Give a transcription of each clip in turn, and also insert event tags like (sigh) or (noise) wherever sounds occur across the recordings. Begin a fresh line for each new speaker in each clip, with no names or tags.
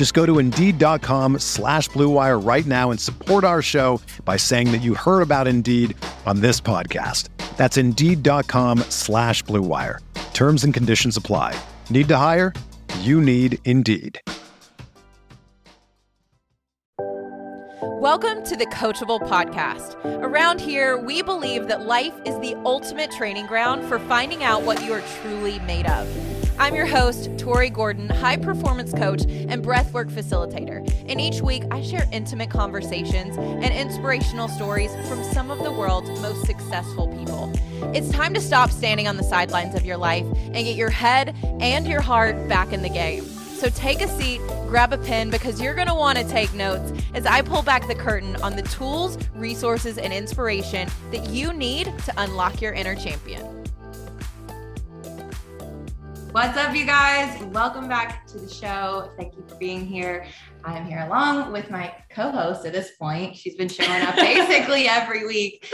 Just go to Indeed.com slash BlueWire right now and support our show by saying that you heard about Indeed on this podcast. That's Indeed.com slash BlueWire. Terms and conditions apply. Need to hire? You need Indeed.
Welcome to the Coachable Podcast. Around here, we believe that life is the ultimate training ground for finding out what you are truly made of. I'm your host, Tori Gordon, high performance coach and breathwork facilitator. And each week, I share intimate conversations and inspirational stories from some of the world's most successful people. It's time to stop standing on the sidelines of your life and get your head and your heart back in the game. So take a seat, grab a pen, because you're going to want to take notes as I pull back the curtain on the tools, resources, and inspiration that you need to unlock your inner champion. What's up, you guys? Welcome back to the show. Thank you for being here. I'm here along with my co-host at this point. She's been showing up (laughs) basically every week.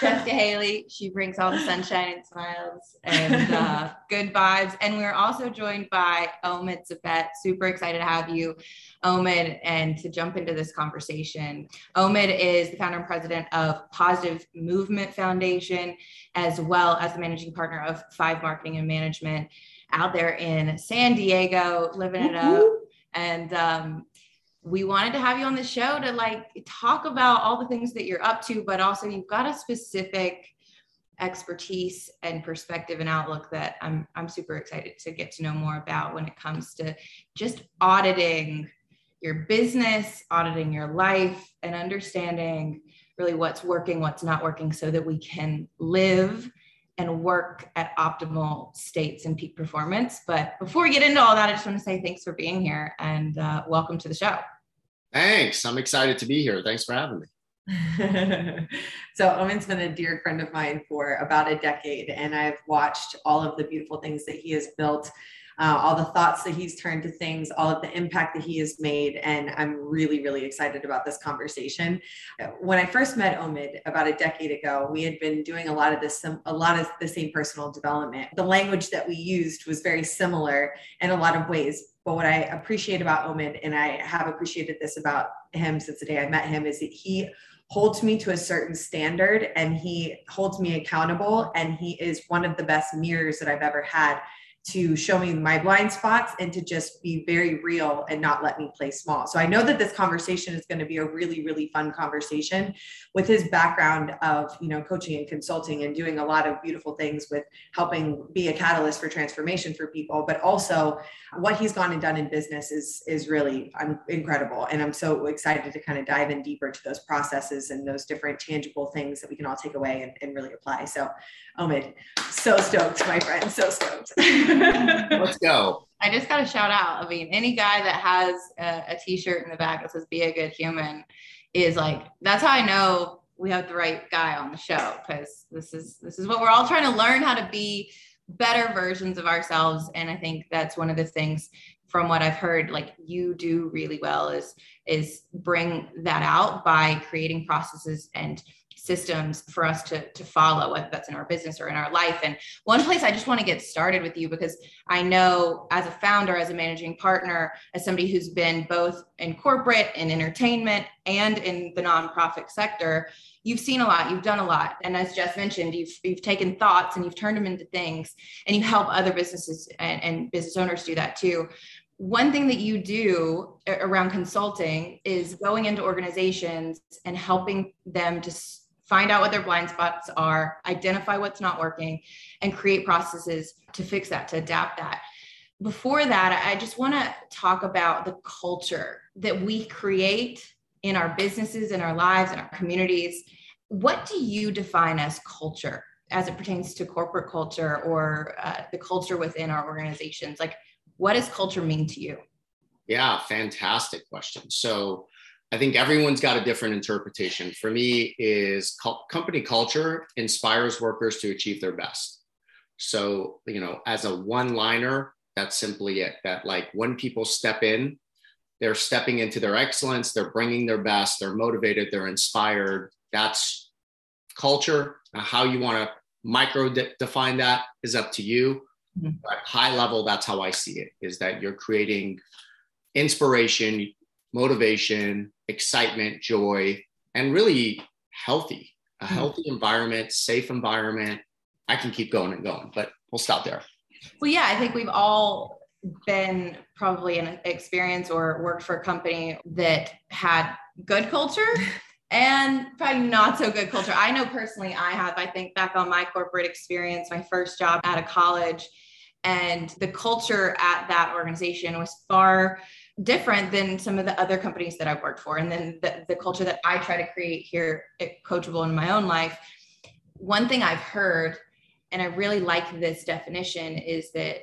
Jessica Haley. She brings all the sunshine and smiles and uh, (laughs) good vibes. And we're also joined by Omid Sabet. Super excited to have you, Omid, and to jump into this conversation. Omid is the founder and president of Positive Movement Foundation, as well as the managing partner of Five Marketing and Management out there in San Diego, living it up. And um, we wanted to have you on the show to like talk about all the things that you're up to, but also you've got a specific expertise and perspective and outlook that I'm I'm super excited to get to know more about when it comes to just auditing your business, auditing your life, and understanding really what's working, what's not working, so that we can live and work at optimal states and peak performance. But before we get into all that, I just want to say thanks for being here and uh, welcome to the show.
Thanks. I'm excited to be here. Thanks for having me. (laughs)
so Owen's been a dear friend of mine for about a decade, and I've watched all of the beautiful things that he has built uh, all the thoughts that he's turned to things, all of the impact that he has made. And I'm really, really excited about this conversation. When I first met Omid about a decade ago, we had been doing a lot of this, a lot of the same personal development. The language that we used was very similar in a lot of ways. But what I appreciate about Omid, and I have appreciated this about him since the day I met him, is that he holds me to a certain standard and he holds me accountable and he is one of the best mirrors that I've ever had to show me my blind spots and to just be very real and not let me play small. So I know that this conversation is going to be a really really fun conversation with his background of, you know, coaching and consulting and doing a lot of beautiful things with helping be a catalyst for transformation for people, but also what he's gone and done in business is is really um, incredible and I'm so excited to kind of dive in deeper to those processes and those different tangible things that we can all take away and, and really apply. So Omid, so stoked, my friend, so stoked. (laughs) (laughs)
Let's go.
I just got a shout out. I mean, any guy that has a a t-shirt in the back that says "Be a good human" is like that's how I know we have the right guy on the show because this is this is what we're all trying to learn how to be better versions of ourselves and i think that's one of the things from what i've heard like you do really well is is bring that out by creating processes and systems for us to, to follow, whether that's in our business or in our life. And one place I just want to get started with you because I know as a founder, as a managing partner, as somebody who's been both in corporate and entertainment and in the nonprofit sector, you've seen a lot, you've done a lot. And as Jess mentioned, you've, you've taken thoughts and you've turned them into things and you help other businesses and, and business owners do that too one thing that you do around consulting is going into organizations and helping them to find out what their blind spots are, identify what's not working, and create processes to fix that, to adapt that. Before that, I just want to talk about the culture that we create in our businesses, in our lives, in our communities. What do you define as culture as it pertains to corporate culture or uh, the culture within our organizations? Like, what does culture mean to you?
Yeah, fantastic question. So, I think everyone's got a different interpretation. For me, is company culture inspires workers to achieve their best. So, you know, as a one-liner, that's simply it. That like when people step in, they're stepping into their excellence, they're bringing their best, they're motivated, they're inspired. That's culture. How you want to micro de- define that is up to you. Mm-hmm. But high level, that's how I see it: is that you're creating inspiration, motivation, excitement, joy, and really healthy, a hmm. healthy environment, safe environment. I can keep going and going, but we'll stop there.
Well, yeah, I think we've all been probably in an experience or worked for a company that had good culture and probably not so good culture. I know personally I have. I think back on my corporate experience, my first job out of college, and the culture at that organization was far different than some of the other companies that I've worked for. And then the, the culture that I try to create here at Coachable in my own life. One thing I've heard, and I really like this definition, is that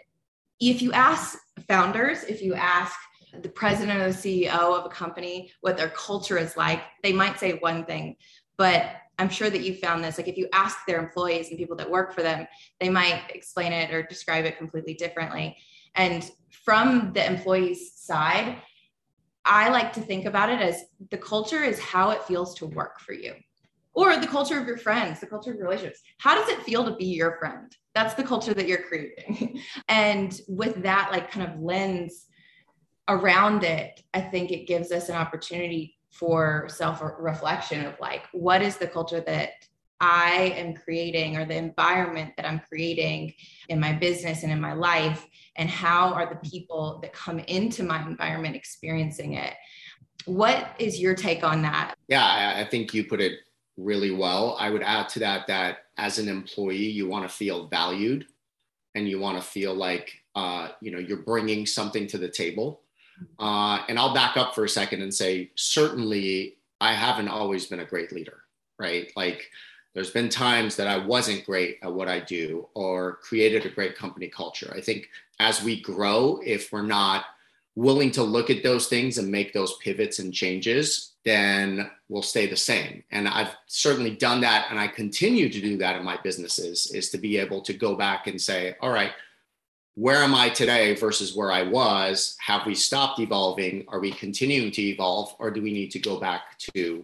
if you ask founders, if you ask the president or the CEO of a company what their culture is like, they might say one thing. But I'm sure that you found this. Like if you ask their employees and people that work for them, they might explain it or describe it completely differently. And from the employee's side, I like to think about it as the culture is how it feels to work for you or the culture of your friends, the culture of your relationships. How does it feel to be your friend? That's the culture that you're creating. (laughs) and with that, like kind of lens around it, I think it gives us an opportunity for self reflection of like, what is the culture that I am creating or the environment that I'm creating in my business and in my life? And how are the people that come into my environment experiencing it? What is your take on that?
Yeah, I think you put it really well. I would add to that that as an employee, you want to feel valued and you want to feel like uh, you know you're bringing something to the table. Uh, and I'll back up for a second and say, certainly, I haven't always been a great leader, right? Like there's been times that I wasn't great at what I do or created a great company culture. I think as we grow, if we're not willing to look at those things and make those pivots and changes, then we'll stay the same. And I've certainly done that and I continue to do that in my businesses is to be able to go back and say, all right, where am I today versus where I was? Have we stopped evolving? Are we continuing to evolve or do we need to go back to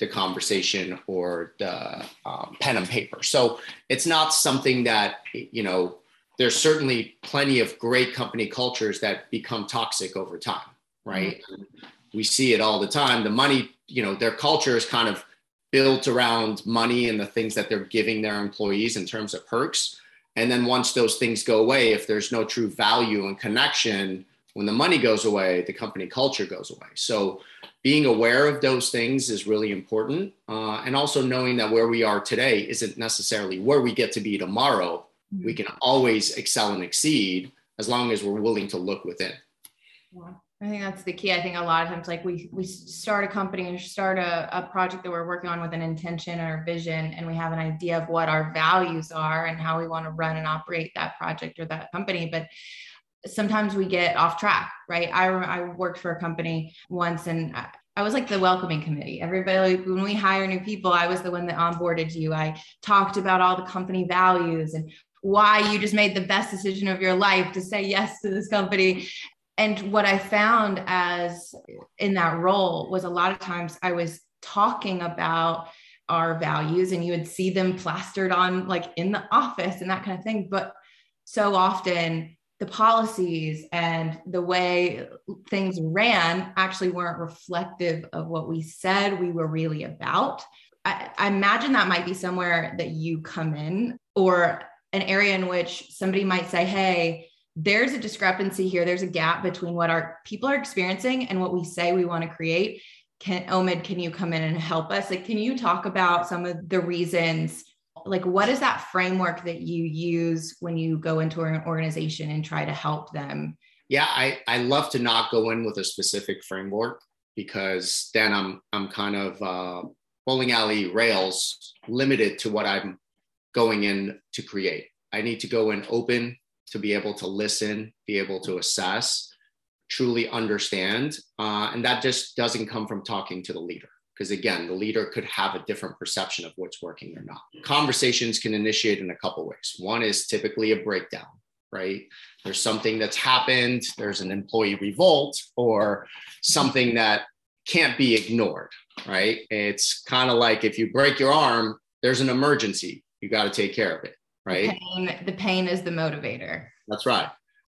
the conversation or the um, pen and paper. So it's not something that, you know, there's certainly plenty of great company cultures that become toxic over time, right? Mm-hmm. We see it all the time. The money, you know, their culture is kind of built around money and the things that they're giving their employees in terms of perks. And then once those things go away, if there's no true value and connection, when the money goes away, the company culture goes away. So being aware of those things is really important. Uh, and also knowing that where we are today isn't necessarily where we get to be tomorrow. Mm-hmm. We can always excel and exceed as long as we're willing to look within.
Yeah. I think that's the key. I think a lot of times, like we we start a company and start a, a project that we're working on with an intention or vision, and we have an idea of what our values are and how we want to run and operate that project or that company. But sometimes we get off track, right? I, I worked for a company once and I was like the welcoming committee. Everybody, like, when we hire new people, I was the one that onboarded you. I talked about all the company values and why you just made the best decision of your life to say yes to this company. And what I found as in that role was a lot of times I was talking about our values and you would see them plastered on like in the office and that kind of thing. But so often the policies and the way things ran actually weren't reflective of what we said we were really about. I, I, imagine that might be somewhere that you come in or an area in which somebody might say, Hey, there's a discrepancy here. There's a gap between what our people are experiencing and what we say we want to create. can Omid, can you come in and help us? Like, can you talk about some of the reasons? Like, what is that framework that you use when you go into an organization and try to help them?
Yeah, I, I love to not go in with a specific framework because then I'm I'm kind of uh, bowling alley rails limited to what I'm going in to create. I need to go in open to be able to listen, be able to assess, truly understand. Uh, and that just doesn't come from talking to the leader. Because again, the leader could have a different perception of what's working or not. Conversations can initiate in a couple ways. One is typically a breakdown, right? There's something that's happened, there's an employee revolt, or something that can't be ignored, right? It's kind of like if you break your arm, there's an emergency. You got to take care of it, right?
The pain, the pain is the motivator.
That's right.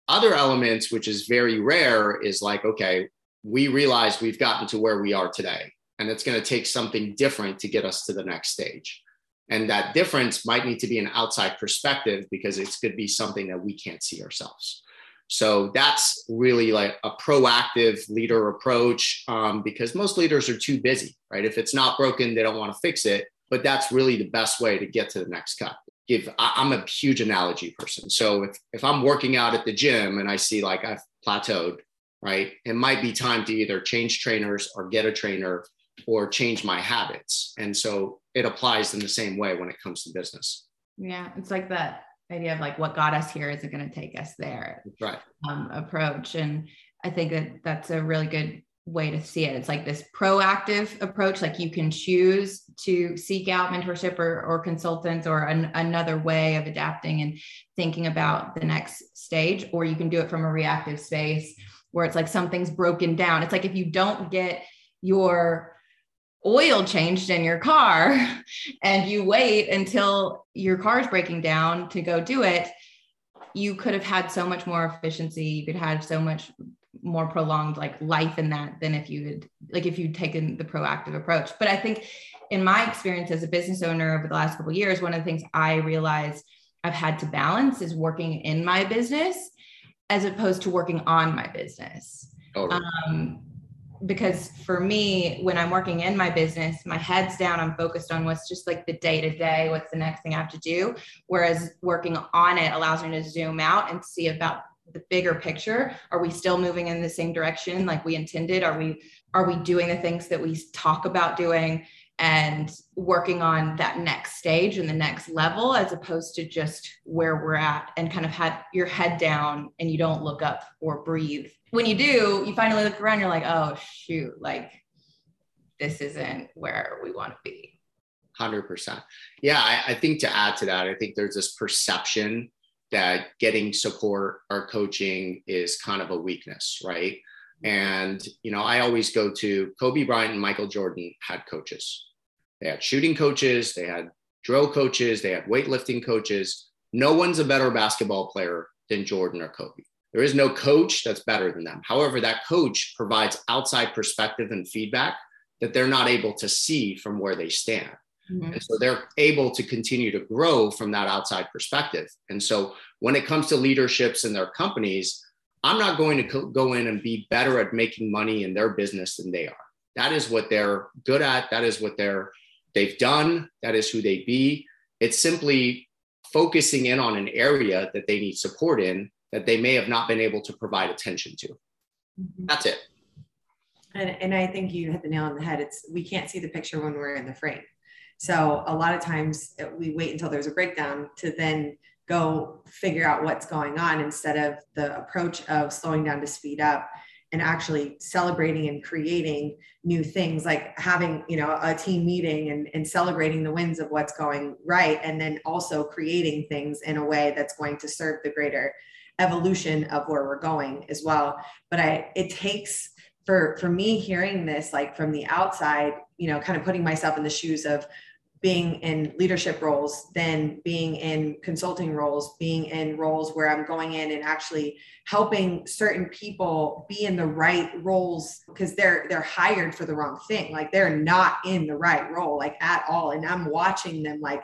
Other elements, which is very rare, is like, okay, we realize we've gotten to where we are today, and it's going to take something different to get us to the next stage. And that difference might need to be an outside perspective because it's could be something that we can't see ourselves. So that's really like a proactive leader approach um, because most leaders are too busy, right? If it's not broken, they don't want to fix it. But that's really the best way to get to the next cut. If I'm a huge analogy person, so if if I'm working out at the gym and I see like I've plateaued, right, it might be time to either change trainers or get a trainer or change my habits. And so it applies in the same way when it comes to business.
Yeah, it's like that idea of like what got us here is it going to take us there
right
um, approach and i think that that's a really good way to see it it's like this proactive approach like you can choose to seek out mentorship or, or consultants or an, another way of adapting and thinking about the next stage or you can do it from a reactive space where it's like something's broken down it's like if you don't get your oil changed in your car (laughs) and you wait until your car is breaking down to go do it, you could have had so much more efficiency. You could have so much more prolonged like life in that than if you had like if you'd taken the proactive approach. But I think in my experience as a business owner over the last couple years, one of the things I realized I've had to balance is working in my business as opposed to working on my business. Um, because for me when i'm working in my business my head's down i'm focused on what's just like the day to day what's the next thing i have to do. Whereas working on it allows me to zoom out and see about the bigger picture. Are we still moving in the same direction like we intended? Are we are we doing the things that we talk about doing and working on that next stage and the next level as opposed to just where we're at and kind of had your head down and you don't look up or breathe when you do, you finally look around, you're like, oh shoot, like this isn't where we want to be.
100%. Yeah, I, I, think to add to that, I think there's this perception that getting support or coaching is kind of a weakness, right? And, you know, I always go to Kobe Bryant and Michael Jordan had coaches. They had shooting coaches, they had drill coaches, they had weightlifting coaches. No one's a better basketball player than Jordan or Kobe. There is no coach that's better than them. However, that coach provides outside perspective and feedback that they're not able to see from where they stand. Mm-hmm. And so they're able to continue to grow from that outside perspective. And so when it comes to leaderships in their companies, I'm not going to co- go in and be better at making money in their business than they are. That is what they're good at. That is what they're they've done. That is who they be. It's simply focusing in on an area that they need support in that they may have not been able to provide attention to. Mm-hmm. That's it.
And, and I think you hit the nail on the head. It's we can't see the picture when we're in the frame. So a lot of times we wait until there's a breakdown to then go figure out what's going on instead of the approach of slowing down to speed up and actually celebrating and creating new things like having you know a team meeting and, and celebrating the wins of what's going right and then also creating things in a way that's going to serve the greater evolution of where we're going as well. But i it takes for for me hearing this like from the outside you know kind of putting myself in the shoes of being in leadership roles then being in consulting roles being in roles where i'm going in and actually helping certain people be in the right roles because they're they're hired for the wrong thing. Like they're not in the right role like at all. And i'm watching them like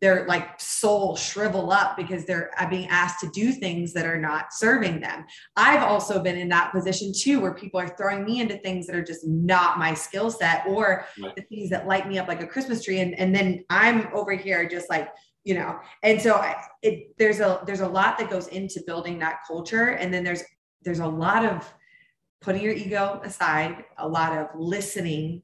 their like soul shrivel up because they're uh, being asked to do things that are not serving them. I've also been in that position too, where people are throwing me into things that are just not my skill set or right. the things that light me up like a Christmas tree. And, and then I'm over here just like, you know, and so it, there's a, there's a lot that goes into building that culture. And then there's, there's a lot of putting your ego aside, a lot of listening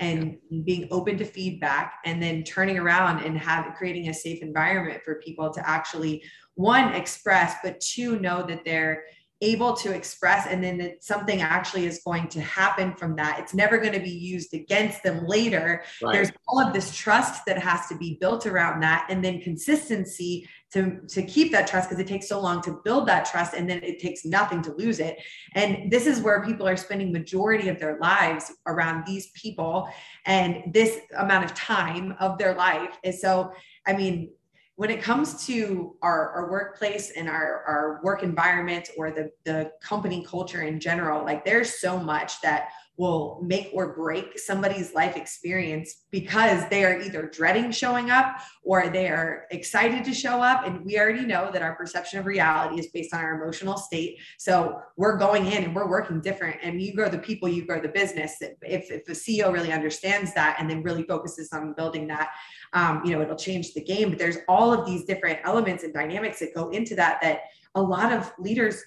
and being open to feedback and then turning around and have creating a safe environment for people to actually one express but two know that they're able to express and then that something actually is going to happen from that. It's never going to be used against them later. Right. there's all of this trust that has to be built around that and then consistency to to keep that trust because it takes so long to build that trust and then it takes nothing to lose it. And this is where people are spending majority of their lives around these people and this amount of time of their life and so i mean when it comes to our, our workplace and our, our work environment or the, the company culture in general, like there's so much that will make or break somebody's life experience because they are either dreading showing up or they are excited to show up. And we already know that our perception of reality is based on our emotional state. So we're going in and we're working different. And you grow the people, you grow the business. If, if the CEO really understands that and then really focuses on building that, um, you know, it'll change the game. But there's all of these different elements and dynamics that go into that that a lot of leaders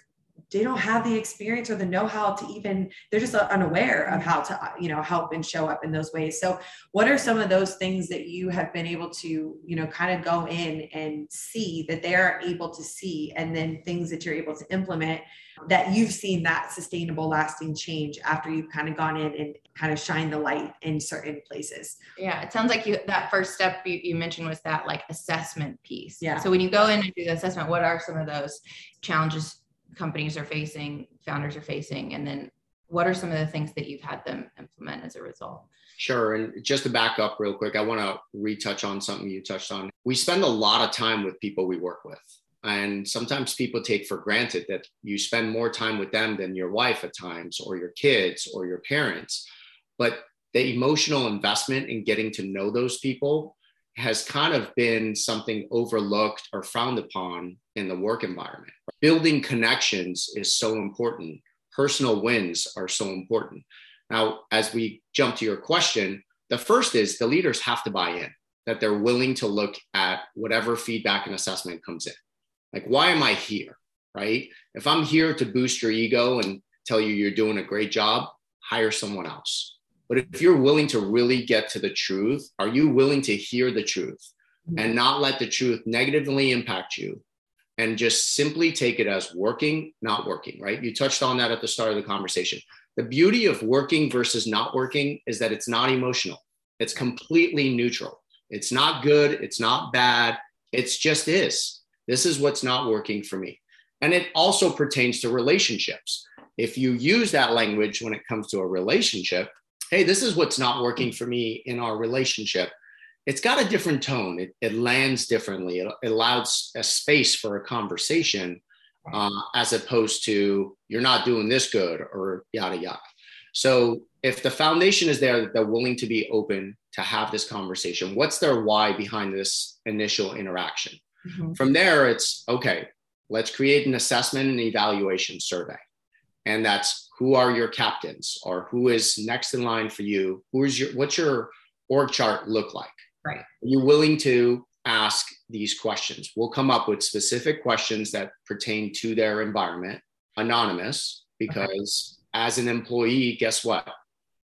they don't have the experience or the know-how to even they're just unaware of how to you know help and show up in those ways. So what are some of those things that you have been able to you know kind of go in and see that they are able to see and then things that you're able to implement that you've seen that sustainable lasting change after you've kind of gone in and kind of shine the light in certain places?
Yeah it sounds like you that first step you, you mentioned was that like assessment piece.
Yeah.
So when you go in and do the assessment what are some of those challenges companies are facing, founders are facing, and then what are some of the things that you've had them implement as a result?
Sure. And just to back up real quick, I want to retouch on something you touched on. We spend a lot of time with people we work with. And sometimes people take for granted that you spend more time with them than your wife at times, or your kids, or your parents. But the emotional investment in getting to know those people has kind of been something overlooked or frowned upon in the work environment. Building connections is so important. Personal wins are so important. Now, as we jump to your question, the first is the leaders have to buy in, that they're willing to look at whatever feedback and assessment comes in. Like, why am I here? Right? If I'm here to boost your ego and tell you you're doing a great job, hire someone else but if you're willing to really get to the truth, are you willing to hear the truth mm-hmm. and not let the truth negatively impact you and just simply take it as working, not working, right? You touched on that at the start of the conversation. The beauty of working versus not working is that it's not emotional, it's completely neutral. It's not good, it's not bad, it's just is. This is what's not working for me. And it also pertains to relationships. If you use that language when it comes to a relationship, hey, this is what's not working for me in our relationship, it's got a different tone. It, it lands differently. It, it, allows a space for a conversation uh, as opposed to you're not doing this good or yada yada. So if the foundation is there that they're willing to be open to have this conversation, what's their why behind this initial interaction? Mm-hmm. From there, it's okay, let's create an assessment and evaluation survey. And that's who are your captains? Or who is next in line for you? Who is your what's your org chart look like?
Right. Are
you willing to ask these questions? We'll come up with specific questions that pertain to their environment anonymous because okay. as an employee guess what?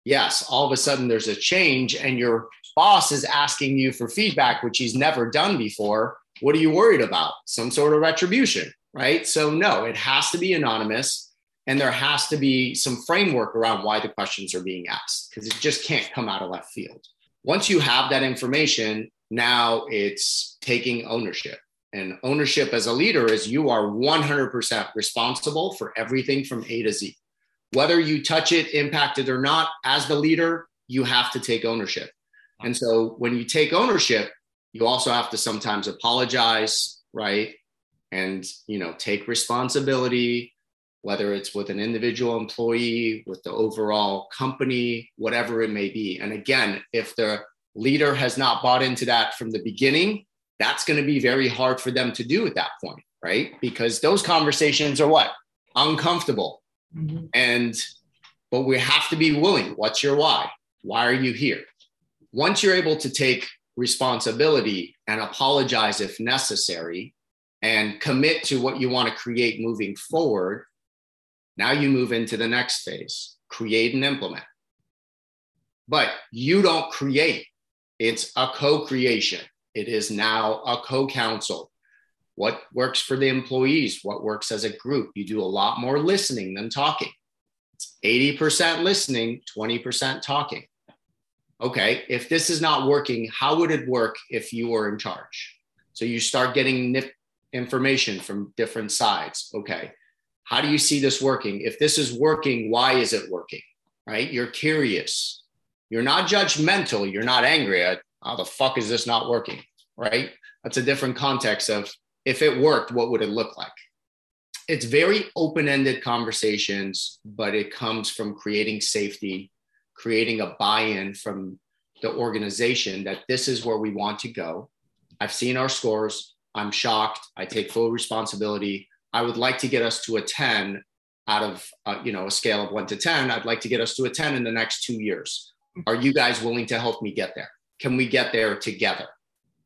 Yes all of a sudden there's a change and your boss is asking you for feedback which he's never done before. What are you worried about? Some sort of retribution right? So no it has to be anonymous and there has to be some framework around why the questions are being asked because it just can't come out of left field. Once you have that information, now it's taking ownership. And ownership as a leader is you are 100% responsible for everything from A to Z. Whether you touch it, impact it or not, as the leader, you have to take ownership. And so when you take ownership, you also have to sometimes apologize, right? And, you know, take responsibility, whether it's with an individual employee, with the overall company, whatever it may be. And again, if the leader has not bought into that from the beginning that's going to be very hard for them to do at that point, right? Because those conversations are what? Uncomfortable. Mm-hmm. And, but we have to be willing. What's your why? Why are you here? Once you're able to take responsibility and apologize if necessary and commit to what you want to create moving forward, now you move into the next phase create and implement. But you don't create, it's a co creation. It is now a co counsel. What works for the employees? What works as a group? You do a lot more listening than talking. It's 80% listening, 20% talking. Okay, if this is not working, how would it work if you were in charge? So you start getting information from different sides. Okay, how do you see this working? If this is working, why is it working? Right? You're curious. You're not judgmental. You're not angry at how the fuck is this not working? Right? That's a different context of if it worked, what would it look like? It's very open ended conversations, but it comes from creating safety, creating a buy in from the organization that this is where we want to go. I've seen our scores. I'm shocked. I take full responsibility. I would like to get us to a 10 out of uh, you know a scale of 1 to 10. I'd like to get us to a 10 in the next 2 years. Are you guys willing to help me get there? Can we get there together?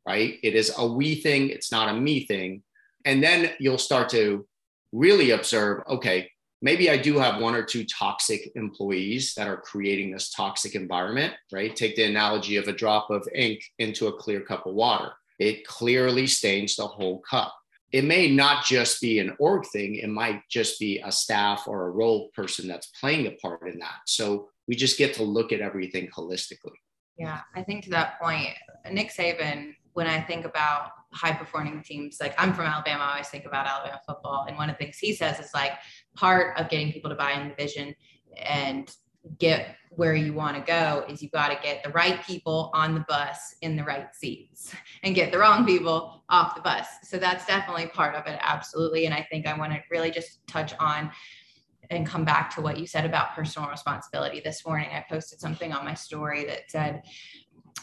Right? It is a we thing, it's not a me thing. And then you'll start to really observe okay, maybe I do have one or two toxic employees that are creating this toxic environment, right? Take the analogy of a drop of ink into a clear cup of water. It clearly stains the whole cup. It may not just be an org thing, it might just be a staff or a role person that's playing a part in that. So we just get to look at everything holistically.
Yeah, I think to that point, Nick Saban, when I think about high performing teams, like I'm from Alabama, I always think about Alabama football. And one of the things he says is like part of getting people to buy in the vision and get where you want to go is you got to get the right people on the bus in the right seats and get the wrong people off the bus. So that's definitely part of it. Absolutely. And I think I want to really just touch on and come back to what you said about personal responsibility. This morning, I posted something on my story that said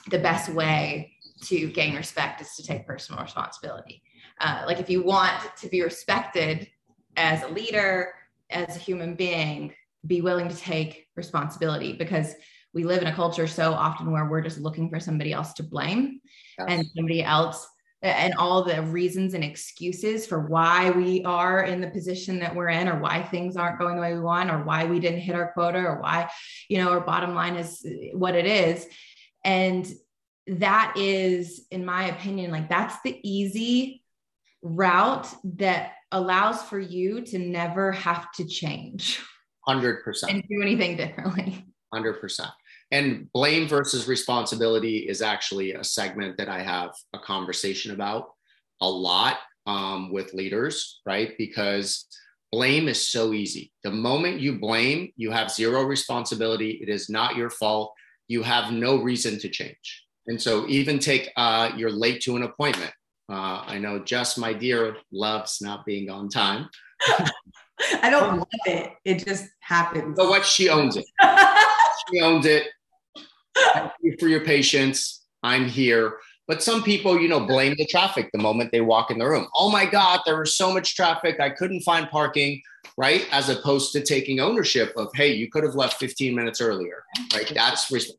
the best way to gain respect is to take personal responsibility. Uh, like if you want to be respected as a leader, as a human being, be willing to take responsibility because we live in a culture so often where we're just looking for somebody else to blame yes. and somebody else and all the reasons and excuses for why we are in the position that we're in or why things aren't going the way we want or why we didn't hit our quota or why you know our bottom line is what it is and that is in my opinion like that's the easy route that allows for you to never have to change (laughs)
100%
and do anything differently
100% and blame versus responsibility is actually a segment that I have a conversation about a lot um, with leaders, right? Because blame is so easy. The moment you blame, you have zero responsibility. It is not your fault. You have no reason to change. And so, even take uh, you're late to an appointment. Uh, I know Jess, my dear, loves not being on time. (laughs)
I don't love it. It just happens.
But what she owns it. (laughs) she owns it. Thank you for your patience. I'm here. But some people, you know, blame the traffic the moment they walk in the room. Oh my God, there was so much traffic. I couldn't find parking, right? As opposed to taking ownership of, hey, you could have left 15 minutes earlier, right? That's res-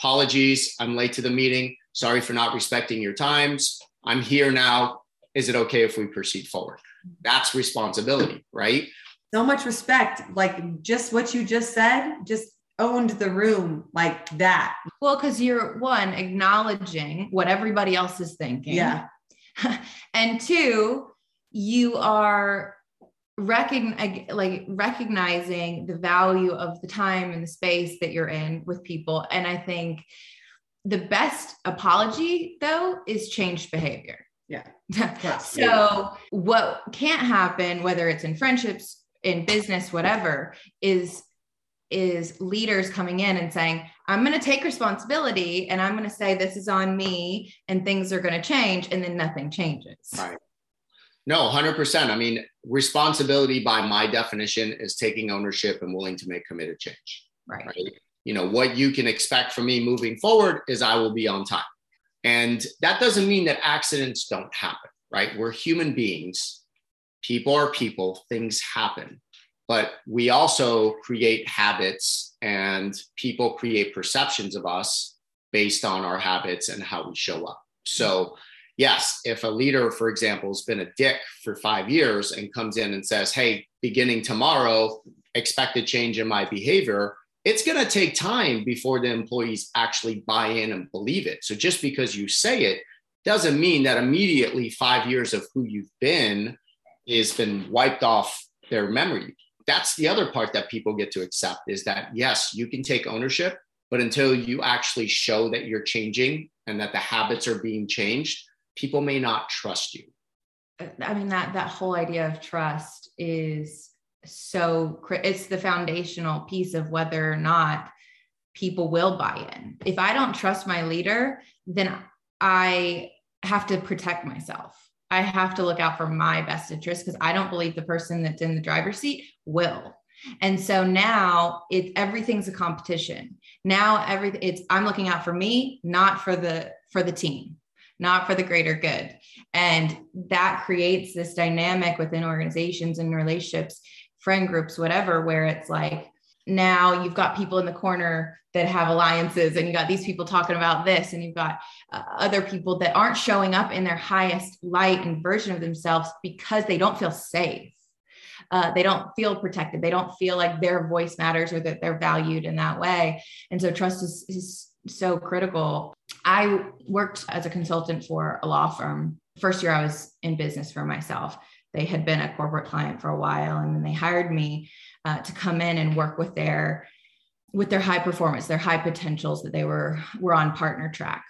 apologies. I'm late to the meeting. Sorry for not respecting your times. I'm here now. Is it okay if we proceed forward? That's responsibility, right?
So much respect. Like just what you just said, just owned the room like that.
Well, because you're one, acknowledging what everybody else is thinking.
Yeah. (laughs)
and two, you are recognize like recognizing the value of the time and the space that you're in with people. And I think the best apology though is changed behavior.
Yeah. (laughs)
so yeah. what can't happen, whether it's in friendships, in business, whatever, is is leaders coming in and saying, I'm going to take responsibility and I'm going to say this is on me and things are going to change. And then nothing changes.
Right. No, 100%. I mean, responsibility by my definition is taking ownership and willing to make committed change.
Right.
right. You know, what you can expect from me moving forward is I will be on time. And that doesn't mean that accidents don't happen, right? We're human beings. People are people, things happen. But we also create habits and people create perceptions of us based on our habits and how we show up. So, yes, if a leader, for example, has been a dick for five years and comes in and says, hey, beginning tomorrow, expect a change in my behavior, it's going to take time before the employees actually buy in and believe it. So just because you say it doesn't mean that immediately five years of who you've been has been wiped off their memory. That's the other part that people get to accept is that yes, you can take ownership, but until you actually show that you're changing and that the habits are being changed, people may not trust you.
I mean that that whole idea of trust is so it's the foundational piece of whether or not people will buy in. If I don't trust my leader, then I have to protect myself. I have to look out for my best interest because I don't believe the person that's in the driver's seat will. And so now it everything's a competition. Now everything it's I'm looking out for me, not for the for the team, not for the greater good. And that creates this dynamic within organizations and relationships friend groups, whatever, where it's like now you've got people in the corner that have alliances and you got these people talking about this and you've got uh, other people that aren't showing up in their highest light and version of themselves because they don't feel safe. Uh, they don't feel protected. They don't feel like their voice matters or that they're valued in that way. And so trust is, is so critical. I worked as a consultant for a law firm. First year i was in business for myself they had been a corporate client for a while, and then they hired me uh, to come in and work with their with their high performance, their high potentials that they were were on partner track.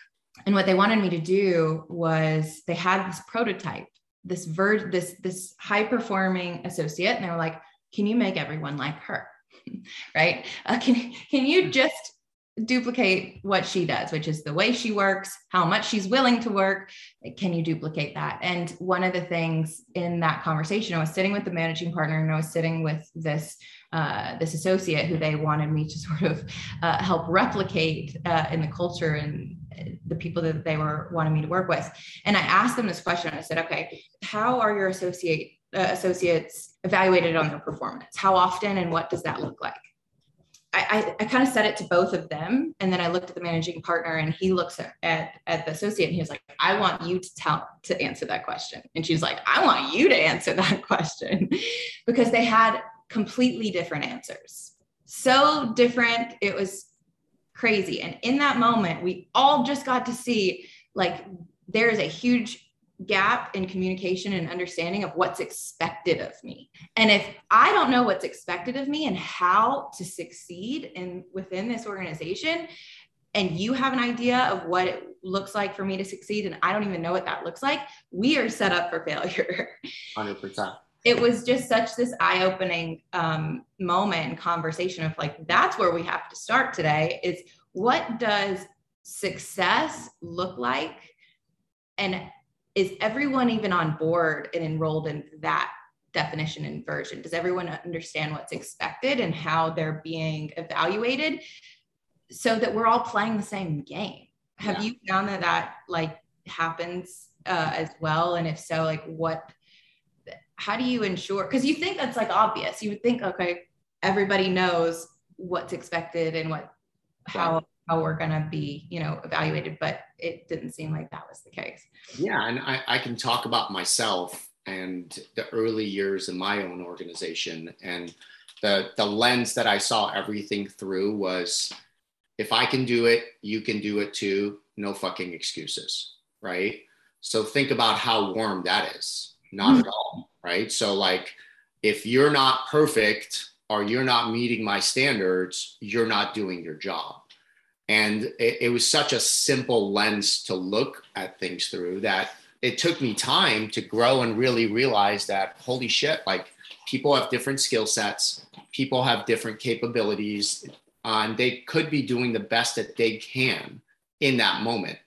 And what they wanted me to do was they had this prototype, this ver- this this high performing associate, and they were like, "Can you make everyone like her?" (laughs) right? Uh, can can you just duplicate what she does, which is the way she works, how much she's willing to work. Can you duplicate that? And one of the things in that conversation, I was sitting with the managing partner and I was sitting with this uh, this associate who they wanted me to (laughs) sort of uh, help replicate uh, in the culture and the people that they were wanting me to work with. And I asked them this question. I said, "Okay, how are your associate uh, associates evaluated on their performance? How often, and what does that look like?" I, I, kind of said it to both of them. And then I looked at the managing partner and he looks at, at, at, the associate and he was like, I want you to tell to answer that question. And she's like, I want you to answer that (laughs) question because they had completely different answers. So different. It was crazy. And in that moment, we all just got to see like there is a huge gap in communication and understanding of what's expected of me. And if I don't know what's expected of me and how to succeed in within this organization, and you have an idea of what it looks like for me to succeed, and I don't even know what that looks like, we are set up for failure.
100%.
It was just such this eye opening um, moment and conversation of like, that's where we have to start today is what does success look like? And is everyone even on board and enrolled in that definition and version? Does everyone understand what's expected and how they're being evaluated so that we're all playing the same game? Have yeah. you found that that like happens uh, as well? And if so, like what, how do you ensure? Because you think that's like obvious. You would think, okay, everybody knows what's expected and what, how how we're going to be you know evaluated but it didn't seem like that was the case.
Yeah and I, I can talk about myself and the early years in my own organization and the the lens that i saw everything through was if i can do it you can do it too no fucking excuses right? So think about how warm that is not mm-hmm. at all right? So like if you're not perfect or you're not meeting my standards you're not doing your job and it, it, was such a simple lens to look at things through that it took me time to grow and really realize that, holy shit, like people have different skill sets, people have different capabilities, uh, and they could be doing the best that they can in that moment.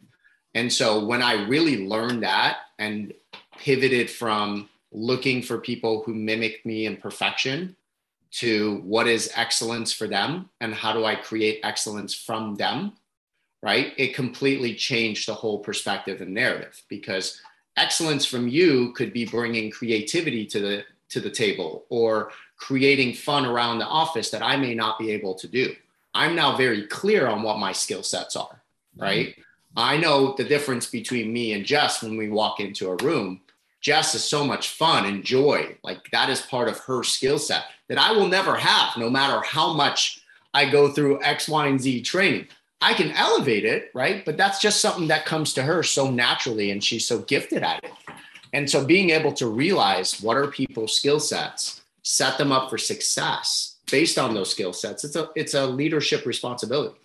And so when I really learned that and pivoted from looking for people who mimic me in perfection to what is excellence for them and how do I create excellence from them right? It completely changed the whole perspective and narrative because excellence from you could be bringing creativity to the to the table or creating fun around the office that I may not be able to do. I'm now very clear on what my skill sets are, right? Mm-hmm. I know the difference between me and Jess when we walk into a room. Jess is so much fun and joy. Like that is part of her skill set that I will never have, no matter how much I go through X, Y, and Z training. I can elevate it, right? But that's just something that comes to her so naturally and she's so gifted at it. And so being able to realize what are people's skill sets, set them up for success based on those skill sets. It's a it's a leadership responsibility.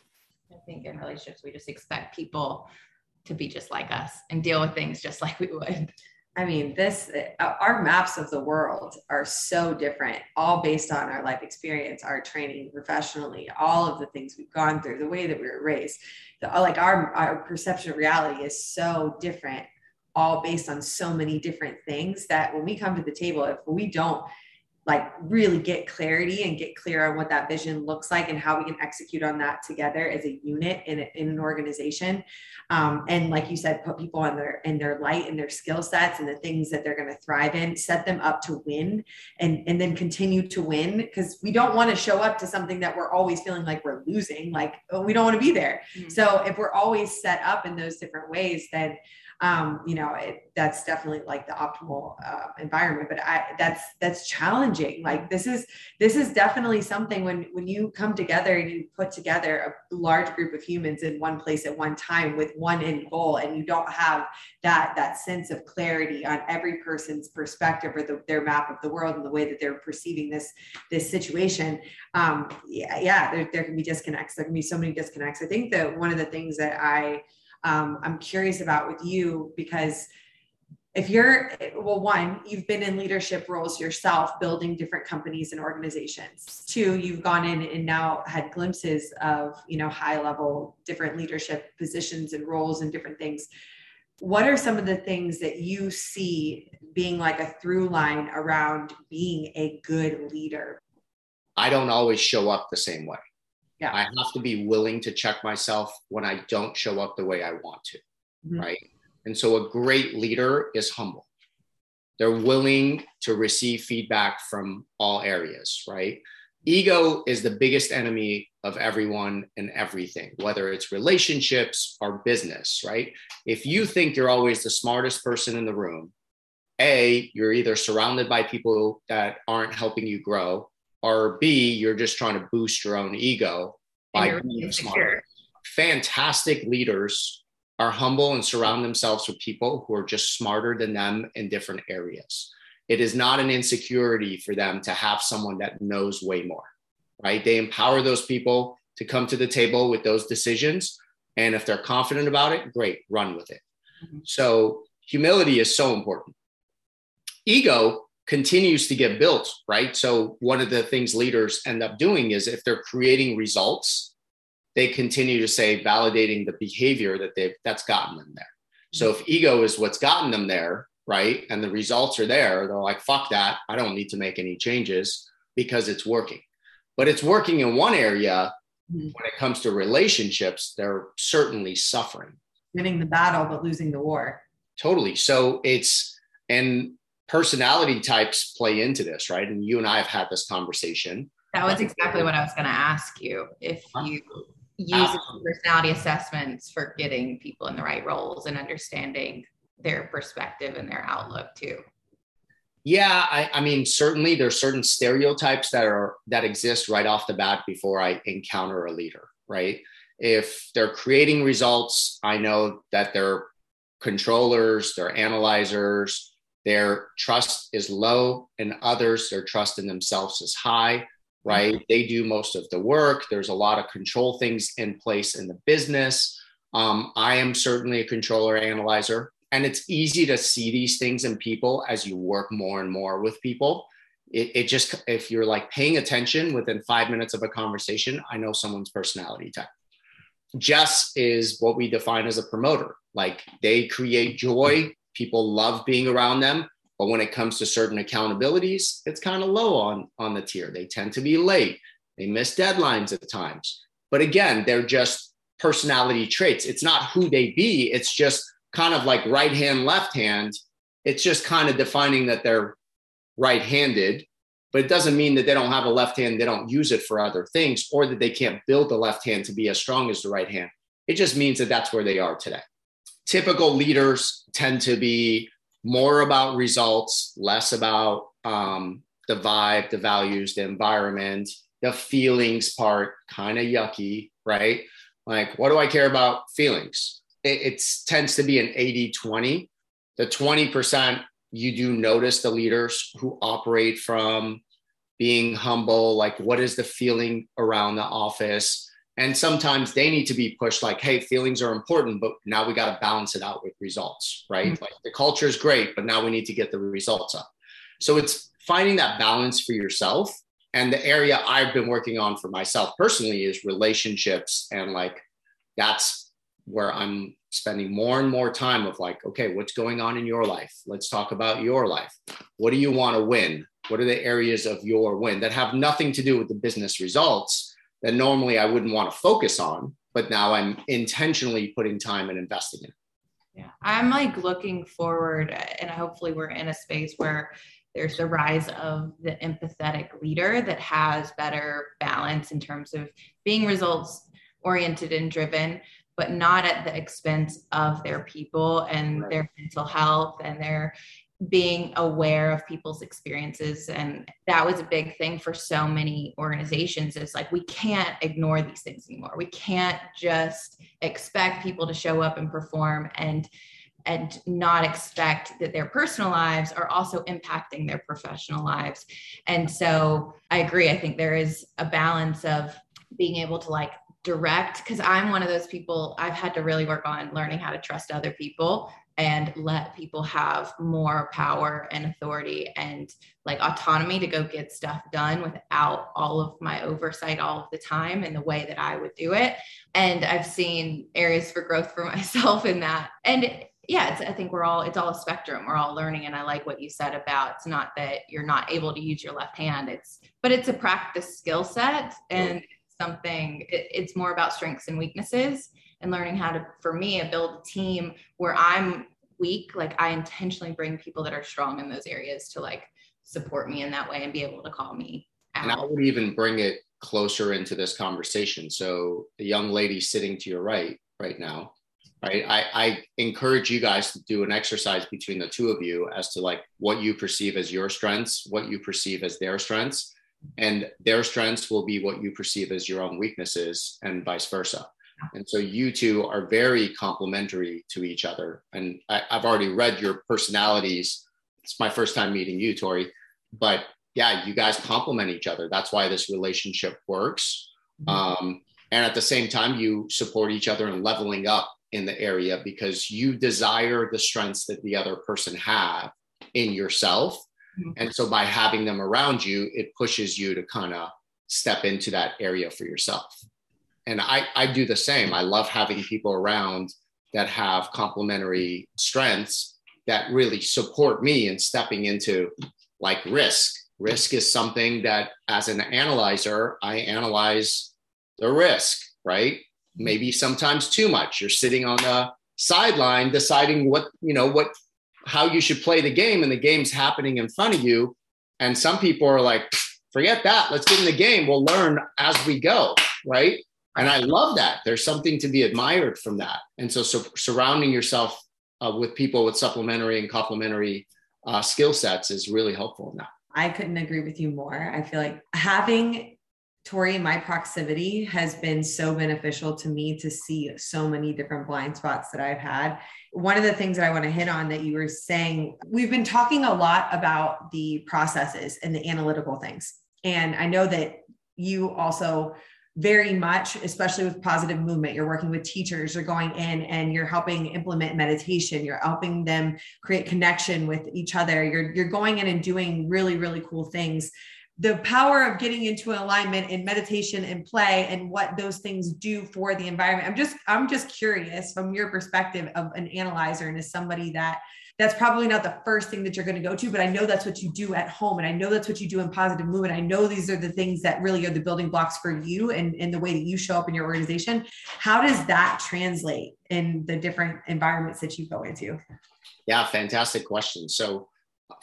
I think in relationships we just expect people to be just like us and deal with things just like we would.
I mean, this, uh, our maps of the world are so different, all based on our life experience, our training professionally, all of the things we've gone through, the way that we were raised. The, like our, our perception of reality is so different, all based on so many different things that when we come to the table, if we don't like really get clarity and get clear on what that vision looks like and how we can execute on that together as a unit in, in an organization um, and like you said put people on their in their light and their skill sets and the things that they're going to thrive in set them up to win and and then continue to win because we don't want to show up to something that we're always feeling like we're losing like oh, we don't want to be there mm-hmm. so if we're always set up in those different ways then um, you know, it, that's definitely like the optimal uh, environment. But I, that's that's challenging. Like this is this is definitely something when when you come together and you put together a large group of humans in one place at one time with one end goal, and you don't have that that sense of clarity on every person's perspective or the, their map of the world and the way that they're perceiving this this situation. Um, yeah, yeah, there, there can be disconnects. There can be so many disconnects. I think that one of the things that I um, I'm curious about with you because if you're well one you've been in leadership roles yourself building different companies and organizations. Two you've gone in and now had glimpses of you know high level different leadership positions and roles and different things. What are some of the things that you see being like a through line around being a good leader?
I don't always show up the same way yeah. I have to be willing to check myself when I don't show up the way I want to. Mm-hmm. Right. And so a great leader is humble. They're willing to receive feedback from all areas, right? Ego is the biggest enemy of everyone and everything, whether it's relationships or business, right? If you think you're always the smartest person in the room, A, you're either surrounded by people that aren't helping you grow, or B, you're just trying to boost your own ego by being smart. Fantastic leaders are humble and surround themselves with people who are just smarter than them in different areas. It is not an insecurity for them to have someone that knows way more, right? They empower those people to come to the table with those decisions. And if they're confident about it, great, run with it. Mm-hmm. So humility is so important. Ego continues to get built, right? So one of the things leaders end up doing is if they're creating results, they continue to say validating the behavior that they've that's gotten them there. So if ego is what's gotten them there, right? And the results are there, they're like, fuck that. I don't need to make any changes because it's working. But it's working in one area. Mm-hmm. When it comes to relationships, they're certainly suffering.
Winning the battle, but losing the war.
Totally. So it's, and personality types play into this, right? And you and I have had this conversation.
That was exactly what I was going to ask you. If uh-huh. you use personality assessments for getting people in the right roles and understanding their perspective and their outlook too.
Yeah, I, I mean, certainly there's certain stereotypes that are that exist right off the bat before I encounter a leader, right? If they're creating results, I know that they're controllers, they're analyzers, their trust is low and others. Their trust in themselves is high right? Mm-hmm. they do most of the work. There's a lot of control things in place in the business. Um, i am certainly a controller analyzer and it's easy to see these things in people as you work more and more with people. It, it just if you're like paying attention within five minutes of a conversation i know someone's personality type. Jess is what we define as a promoter. Like they create joy people love being around them but when it comes to certain accountabilities it's kind of low on on the tier they tend to be late they miss deadlines at times but again they're just personality traits. It's not who they be. It's just kind of like right hand, left hand. It's just kind of defining that they're right handed, but it doesn't mean that they don't have a left hand, they don't use it for other things, or that they can't build the left hand to be as strong as the right hand. It just means that that's where they are today. Typical leaders tend to be more about results, less about um, the vibe, the values, the environment, the feelings part, kind of yucky, right? Like, what do I care about feelings? It, it tends to be an 80 20. The 20%, you do notice the leaders who operate from being humble, like, what is the feeling around the office? And sometimes they need to be pushed, like, hey, feelings are important, but now we got to balance it out with results, right? Mm-hmm. Like, the culture is great, but now we need to get the results up. So it's finding that balance for yourself and the area I've been working on for myself personally is relationships. And like, that's where I'm spending more and more time of like, okay, what's going on in your life? Let's talk about your life. What do you want to win? What are the areas of your win that have nothing to do with the business results that normally I wouldn't want to focus on, but now I'm intentionally putting time and investing in?
Yeah, I'm like looking forward, and hopefully, we're in a space where there's the rise of the empathetic leader that has better balance in terms of being results oriented and driven but not at the expense of their people and right. their mental health and their being aware of people's experiences and that was a big thing for so many organizations is like we can't ignore these things anymore we can't just expect people to show up and perform and and not expect that their personal lives are also impacting their professional lives. And so I agree. I think there is a balance of being able to like direct because I'm one of those people I've had to really work on learning how to trust other people and let people have more power and authority and like autonomy to go get stuff done without all of my oversight all of the time in the way that I would do it. And I've seen areas for growth for (laughs) myself in that. And yeah, it's, I think we're all, it's all a spectrum. We're all learning. And I like what you said about it's not that you're not able to use your left hand. It's, but it's a practice skill set and something, it, it's more about strengths and weaknesses and learning how to, for me, build a team where I'm weak. Like I intentionally bring people that are strong in those areas to like support me in that way and be able to call me
out. And I would even bring it closer into this conversation. So the young lady sitting to your right right now, right I, I encourage you guys to do an exercise between the two of you as to like what you perceive as your strengths what you perceive as their strengths and their strengths will be what you perceive as your own weaknesses and vice versa and so you two are very complementary to each other. And I, i've already read your personalities. It's my first time meeting you tori. But yeah you guys complement each other. That's why this relationship works. Mm-hmm. um, and at the same time you support each other in leveling up in the area because you desire the strengths that the other person have in yourself. Mm-hmm. and so by having them around you it pushes you to kind of step into that area for yourself and I, I do the same i love having people around that have complementary strengths that really support me in stepping into like risk risk is something that as an analyzer i analyze the risk right maybe sometimes too much. You're sitting on the sideline deciding what, you know, what, how you should play the game, and the game's happening in front of you. And some people are like, forget that. Let's get in the game. We'll learn as we go. Right. And I love that. There's something to be admired from that. And so, so surrounding yourself uh, with people with supplementary and complementary uh, skill sets is really helpful in that.
I couldn't agree with you more. I feel like having Tori, my proximity has been so beneficial to me to see so many different blind spots that I've had. One of the things that I want to hit on that you were saying, we've been talking a lot about the processes and the analytical things. And I know that you also very much, especially with positive movement, you're working with teachers, you're going in and you're helping implement meditation, you're helping them create connection with each other. You're, you're going in and doing really, really cool things. The power of getting into alignment in meditation and play and what those things do for the environment. I'm just i'm just curious from your perspective of an analyzer and as somebody that that's probably not the first thing that you're going to go to, but I know that's what you do at home. And I know that's what you do in positive movement. I know these are the things that really are the building blocks for you and, and the way that you show up in your organization. How does that translate in the different environments that you go into?
Yeah, fantastic question. So